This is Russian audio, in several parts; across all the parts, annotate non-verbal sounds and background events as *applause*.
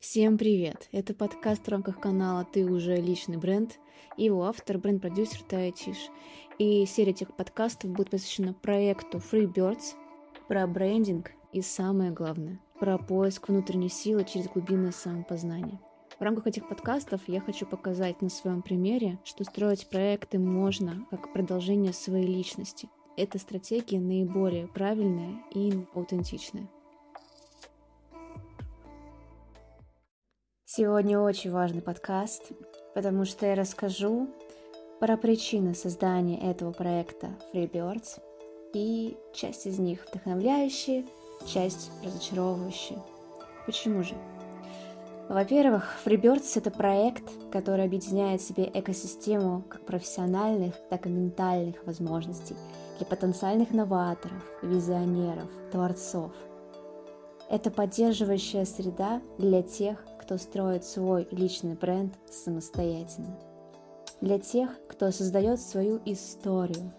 Всем привет! Это подкаст в рамках канала «Ты уже личный бренд» и его автор, бренд-продюсер Тая. И серия этих подкастов будет посвящена проекту Freebirds про брендинг и самое главное, про поиск внутренней силы через глубинное самопознание. В рамках этих подкастов я хочу показать на своем примере, что строить проекты можно как продолжение своей личности. Эта стратегия наиболее правильная и аутентичная. Сегодня очень важный подкаст, потому что я расскажу про причины создания этого проекта Freebirds и часть из них вдохновляющие, часть разочаровывающие. Почему же? Во-первых, Freebirds — это проект, который объединяет в себе экосистему как профессиональных, так и ментальных возможностей для потенциальных новаторов, визионеров, творцов. Это поддерживающая среда для тех, кто строит свой личный бренд самостоятельно. Для тех, кто создает свою историю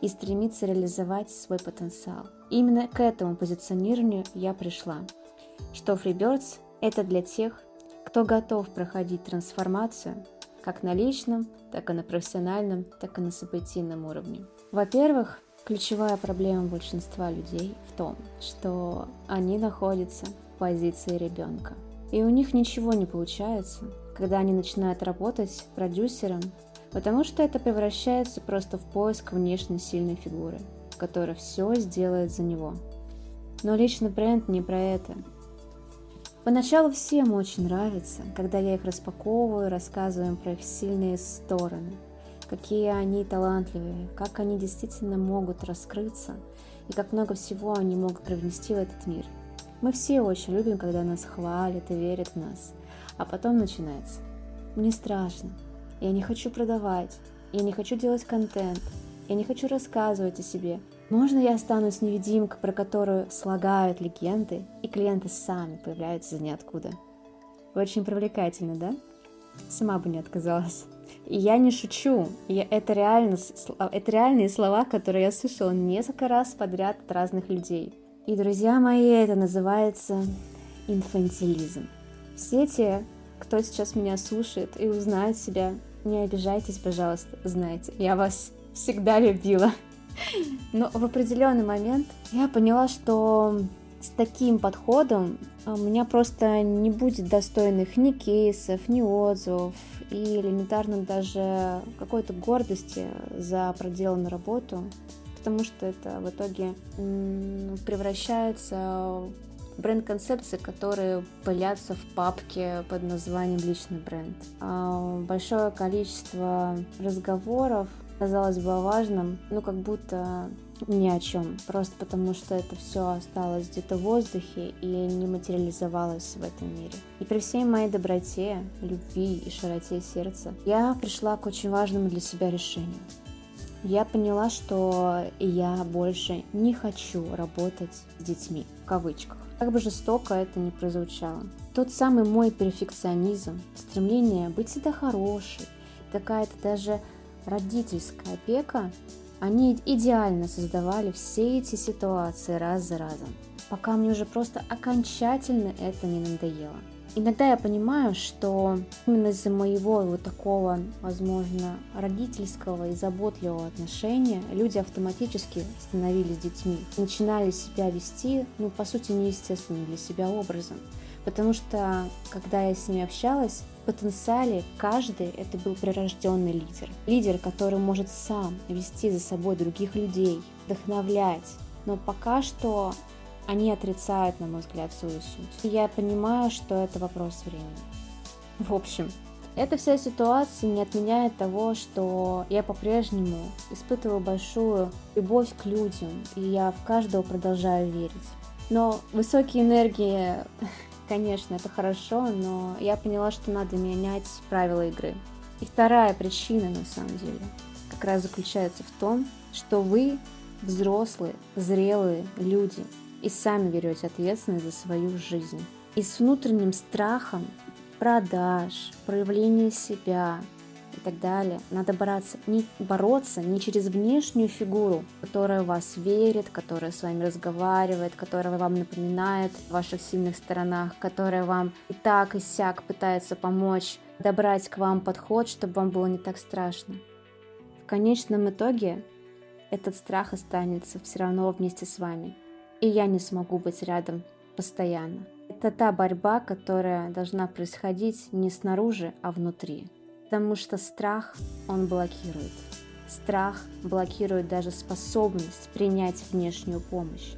и стремится реализовать свой потенциал. Именно к этому позиционированию я пришла, что Freebirds – это для тех, кто готов проходить трансформацию как на личном, так и на профессиональном, так и на событийном уровне. Во-первых, ключевая проблема большинства людей в том, что они находятся в позиции ребенка – и у них ничего не получается, когда они начинают работать продюсером, потому что это превращается просто в поиск внешне сильной фигуры, которая все сделает за него. Но личный бренд не про это. Поначалу всем очень нравится, когда я их распаковываю, рассказываю им про их сильные стороны, какие они талантливые, как они действительно могут раскрыться и как много всего они могут привнести в этот мир – мы все очень любим, когда нас хвалят и верят в нас. А потом начинается. Мне страшно. Я не хочу продавать. Я не хочу делать контент. Я не хочу рассказывать о себе. Можно я останусь невидимкой, про которую слагают легенды, и клиенты сами появляются из ниоткуда? Очень привлекательно, да? Сама бы не отказалась. И я не шучу. Я, это, реально, это реальные слова, которые я слышала несколько раз подряд от разных людей. И, друзья мои, это называется инфантилизм. Все те, кто сейчас меня слушает и узнает себя, не обижайтесь, пожалуйста, знаете, я вас всегда любила. Но в определенный момент я поняла, что с таким подходом у меня просто не будет достойных ни кейсов, ни отзывов, и элементарно даже какой-то гордости за проделанную работу потому что это в итоге превращается бренд-концепции, которые пылятся в папке под названием «Личный бренд». А большое количество разговоров казалось бы важным, ну как будто ни о чем, просто потому что это все осталось где-то в воздухе и не материализовалось в этом мире. И при всей моей доброте, любви и широте сердца я пришла к очень важному для себя решению я поняла, что я больше не хочу работать с детьми, в кавычках. Как бы жестоко это ни прозвучало. Тот самый мой перфекционизм, стремление быть всегда хорошей, какая-то даже родительская опека, они идеально создавали все эти ситуации раз за разом, пока мне уже просто окончательно это не надоело. Иногда я понимаю, что именно из-за моего вот такого, возможно, родительского и заботливого отношения люди автоматически становились детьми, начинали себя вести, ну, по сути, неестественным для себя образом. Потому что, когда я с ними общалась, в потенциале каждый это был прирожденный лидер. Лидер, который может сам вести за собой других людей, вдохновлять. Но пока что они отрицают, на мой взгляд, свою суть. И я понимаю, что это вопрос времени. В общем, эта вся ситуация не отменяет того, что я по-прежнему испытываю большую любовь к людям, и я в каждого продолжаю верить. Но высокие энергии, *laughs* конечно, это хорошо, но я поняла, что надо менять правила игры. И вторая причина, на самом деле, как раз заключается в том, что вы взрослые, зрелые люди, и сами берете ответственность за свою жизнь. И с внутренним страхом продаж, проявления себя, и так далее. Надо бороться не, бороться не через внешнюю фигуру, которая вас верит, которая с вами разговаривает, которая вам напоминает о ваших сильных сторонах, которая вам и так и сяк пытается помочь, добрать к вам подход, чтобы вам было не так страшно. В конечном итоге этот страх останется все равно вместе с вами. И я не смогу быть рядом постоянно. Это та борьба, которая должна происходить не снаружи, а внутри. Потому что страх, он блокирует. Страх блокирует даже способность принять внешнюю помощь.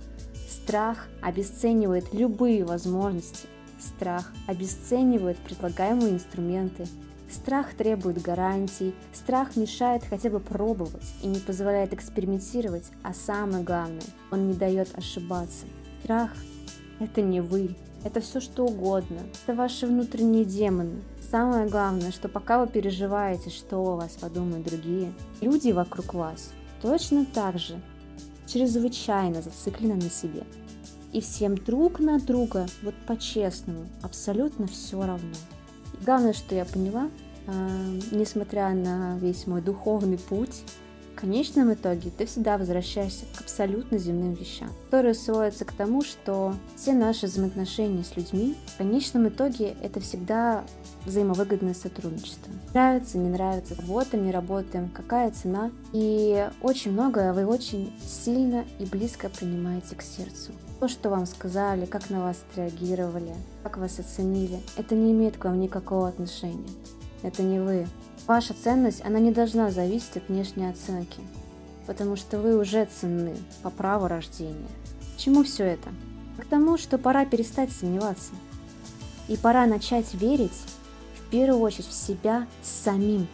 Страх обесценивает любые возможности. Страх обесценивает предлагаемые инструменты. Страх требует гарантий. Страх мешает хотя бы пробовать и не позволяет экспериментировать. А самое главное, он не дает ошибаться. Страх – это не вы, это все что угодно. Это ваши внутренние демоны. Самое главное, что пока вы переживаете, что о вас подумают другие, люди вокруг вас точно так же чрезвычайно зациклены на себе. И всем друг на друга, вот по-честному, абсолютно все равно. Главное, что я поняла, э, несмотря на весь мой духовный путь, в конечном итоге ты всегда возвращаешься к абсолютно земным вещам, которые сводятся к тому, что все наши взаимоотношения с людьми, в конечном итоге это всегда взаимовыгодное сотрудничество. Нравится, не нравится, работаем, не работаем, какая цена. И очень многое вы очень сильно и близко принимаете к сердцу. То, что вам сказали, как на вас отреагировали, как вас оценили, это не имеет к вам никакого отношения. Это не вы. Ваша ценность, она не должна зависеть от внешней оценки, потому что вы уже ценны по праву рождения. Чему все это? К тому, что пора перестать сомневаться. И пора начать верить в первую очередь в себя самим,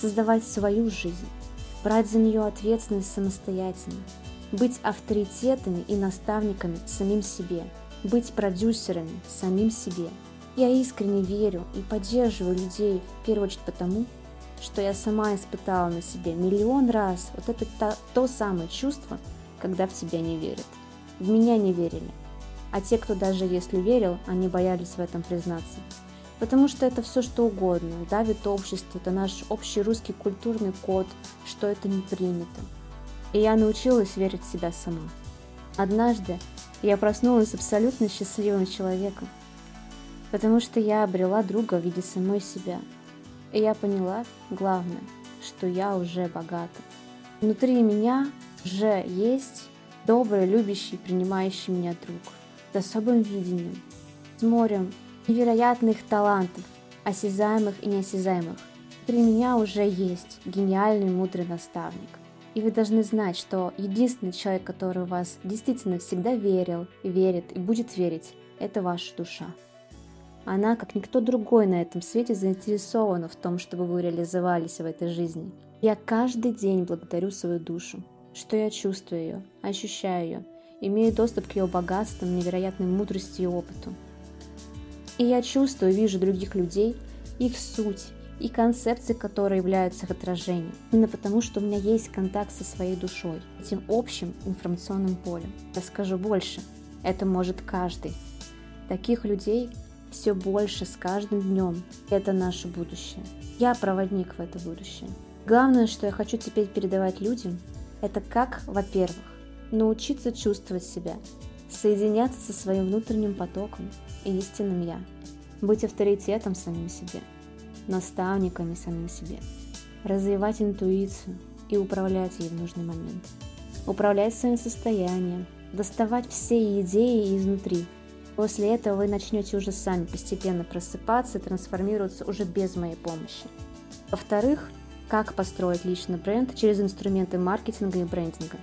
создавать свою жизнь, брать за нее ответственность самостоятельно, быть авторитетами и наставниками самим себе, быть продюсерами самим себе – я искренне верю и поддерживаю людей в первую очередь потому, что я сама испытала на себе миллион раз вот это то, то самое чувство, когда в тебя не верят. В меня не верили. А те, кто даже если верил, они боялись в этом признаться. Потому что это все что угодно, давит общество, это наш общий русский культурный код, что это не принято. И я научилась верить в себя сама. Однажды я проснулась абсолютно счастливым человеком, потому что я обрела друга в виде самой себя. И я поняла, главное, что я уже богата. Внутри меня уже есть добрый, любящий, принимающий меня друг с особым видением, с морем невероятных талантов, осязаемых и неосязаемых. Внутри меня уже есть гениальный, мудрый наставник. И вы должны знать, что единственный человек, который в вас действительно всегда верил, верит и будет верить, это ваша душа. Она, как никто другой на этом свете, заинтересована в том, чтобы вы реализовались в этой жизни. Я каждый день благодарю свою душу, что я чувствую ее, ощущаю ее, имею доступ к ее богатствам, невероятной мудрости и опыту. И я чувствую, вижу других людей, их суть и концепции, которые являются их отражением. Именно потому, что у меня есть контакт со своей душой, этим общим информационным полем. Я скажу больше, это может каждый. Таких людей все больше с каждым днем. Это наше будущее. Я проводник в это будущее. Главное, что я хочу теперь передавать людям, это как, во-первых, научиться чувствовать себя, соединяться со своим внутренним потоком и истинным «я», быть авторитетом самим себе, наставниками самим себе, развивать интуицию и управлять ей в нужный момент, управлять своим состоянием, доставать все идеи изнутри – После этого вы начнете уже сами постепенно просыпаться трансформироваться уже без моей помощи. Во-вторых, как построить личный бренд через инструменты маркетинга и брендинга.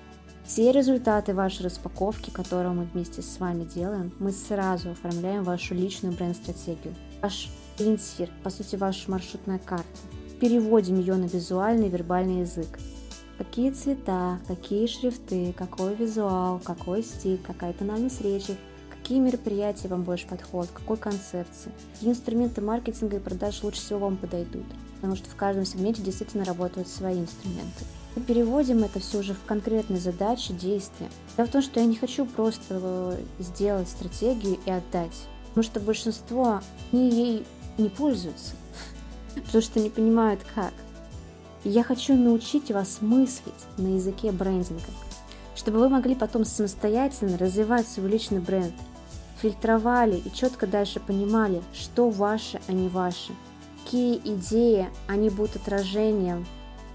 Все результаты вашей распаковки, которую мы вместе с вами делаем, мы сразу оформляем вашу личную бренд-стратегию, ваш ориентир, по сути, ваша маршрутная карта. Переводим ее на визуальный и вербальный язык. Какие цвета, какие шрифты, какой визуал, какой стиль, какая тональность речи – какие мероприятия вам больше подходят, какой концепции, какие инструменты маркетинга и продаж лучше всего вам подойдут, потому что в каждом сегменте действительно работают свои инструменты. Мы переводим это все уже в конкретные задачи, действия. Дело в том, что я не хочу просто э, сделать стратегию и отдать, потому что большинство не ей не пользуются. потому что не понимают как. Я хочу научить вас мыслить на языке брендинга, чтобы вы могли потом самостоятельно развивать свой личный бренд, фильтровали и четко дальше понимали, что ваше, а не ваше. Какие идеи, они будут отражением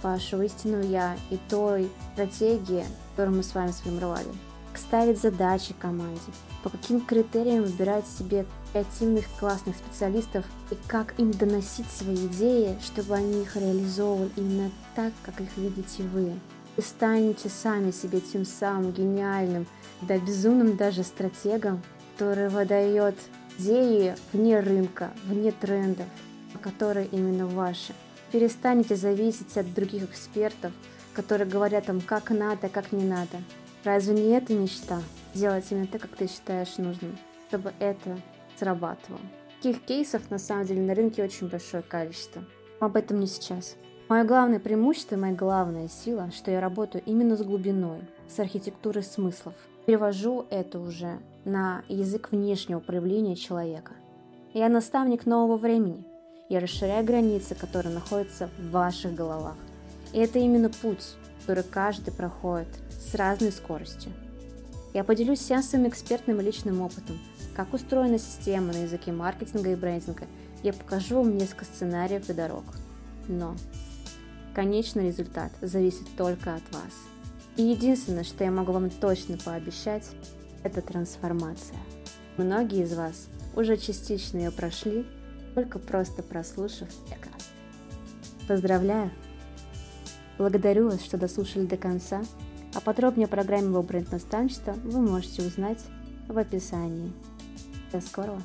вашего истинного я и той стратегии, которую мы с вами сформировали. Ставить задачи команде, по каким критериям выбирать себе креативных классных специалистов и как им доносить свои идеи, чтобы они их реализовывали именно так, как их видите вы. Вы станете сами себе тем самым гениальным, да безумным даже стратегом, который выдает идеи вне рынка, вне трендов, которые именно ваши. Перестанете зависеть от других экспертов, которые говорят вам, как надо, как не надо. Разве не это мечта? Делать именно так, как ты считаешь нужным, чтобы это срабатывало. Таких кейсов на самом деле на рынке очень большое количество. Об этом не сейчас. Мое главное преимущество, моя главная сила, что я работаю именно с глубиной, с архитектурой смыслов. Перевожу это уже на язык внешнего проявления человека. Я наставник нового времени. Я расширяю границы, которые находятся в ваших головах. И это именно путь, который каждый проходит с разной скоростью. Я поделюсь своим экспертным и личным опытом, как устроена система на языке маркетинга и брендинга. Я покажу вам несколько сценариев и дорог. Но конечный результат зависит только от вас. И единственное, что я могу вам точно пообещать, это трансформация. Многие из вас уже частично ее прошли, только просто прослушав подкаст. Поздравляю! Благодарю вас, что дослушали до конца, а подробнее о программе «Веб-бренд наставничества» вы можете узнать в описании. До скорого!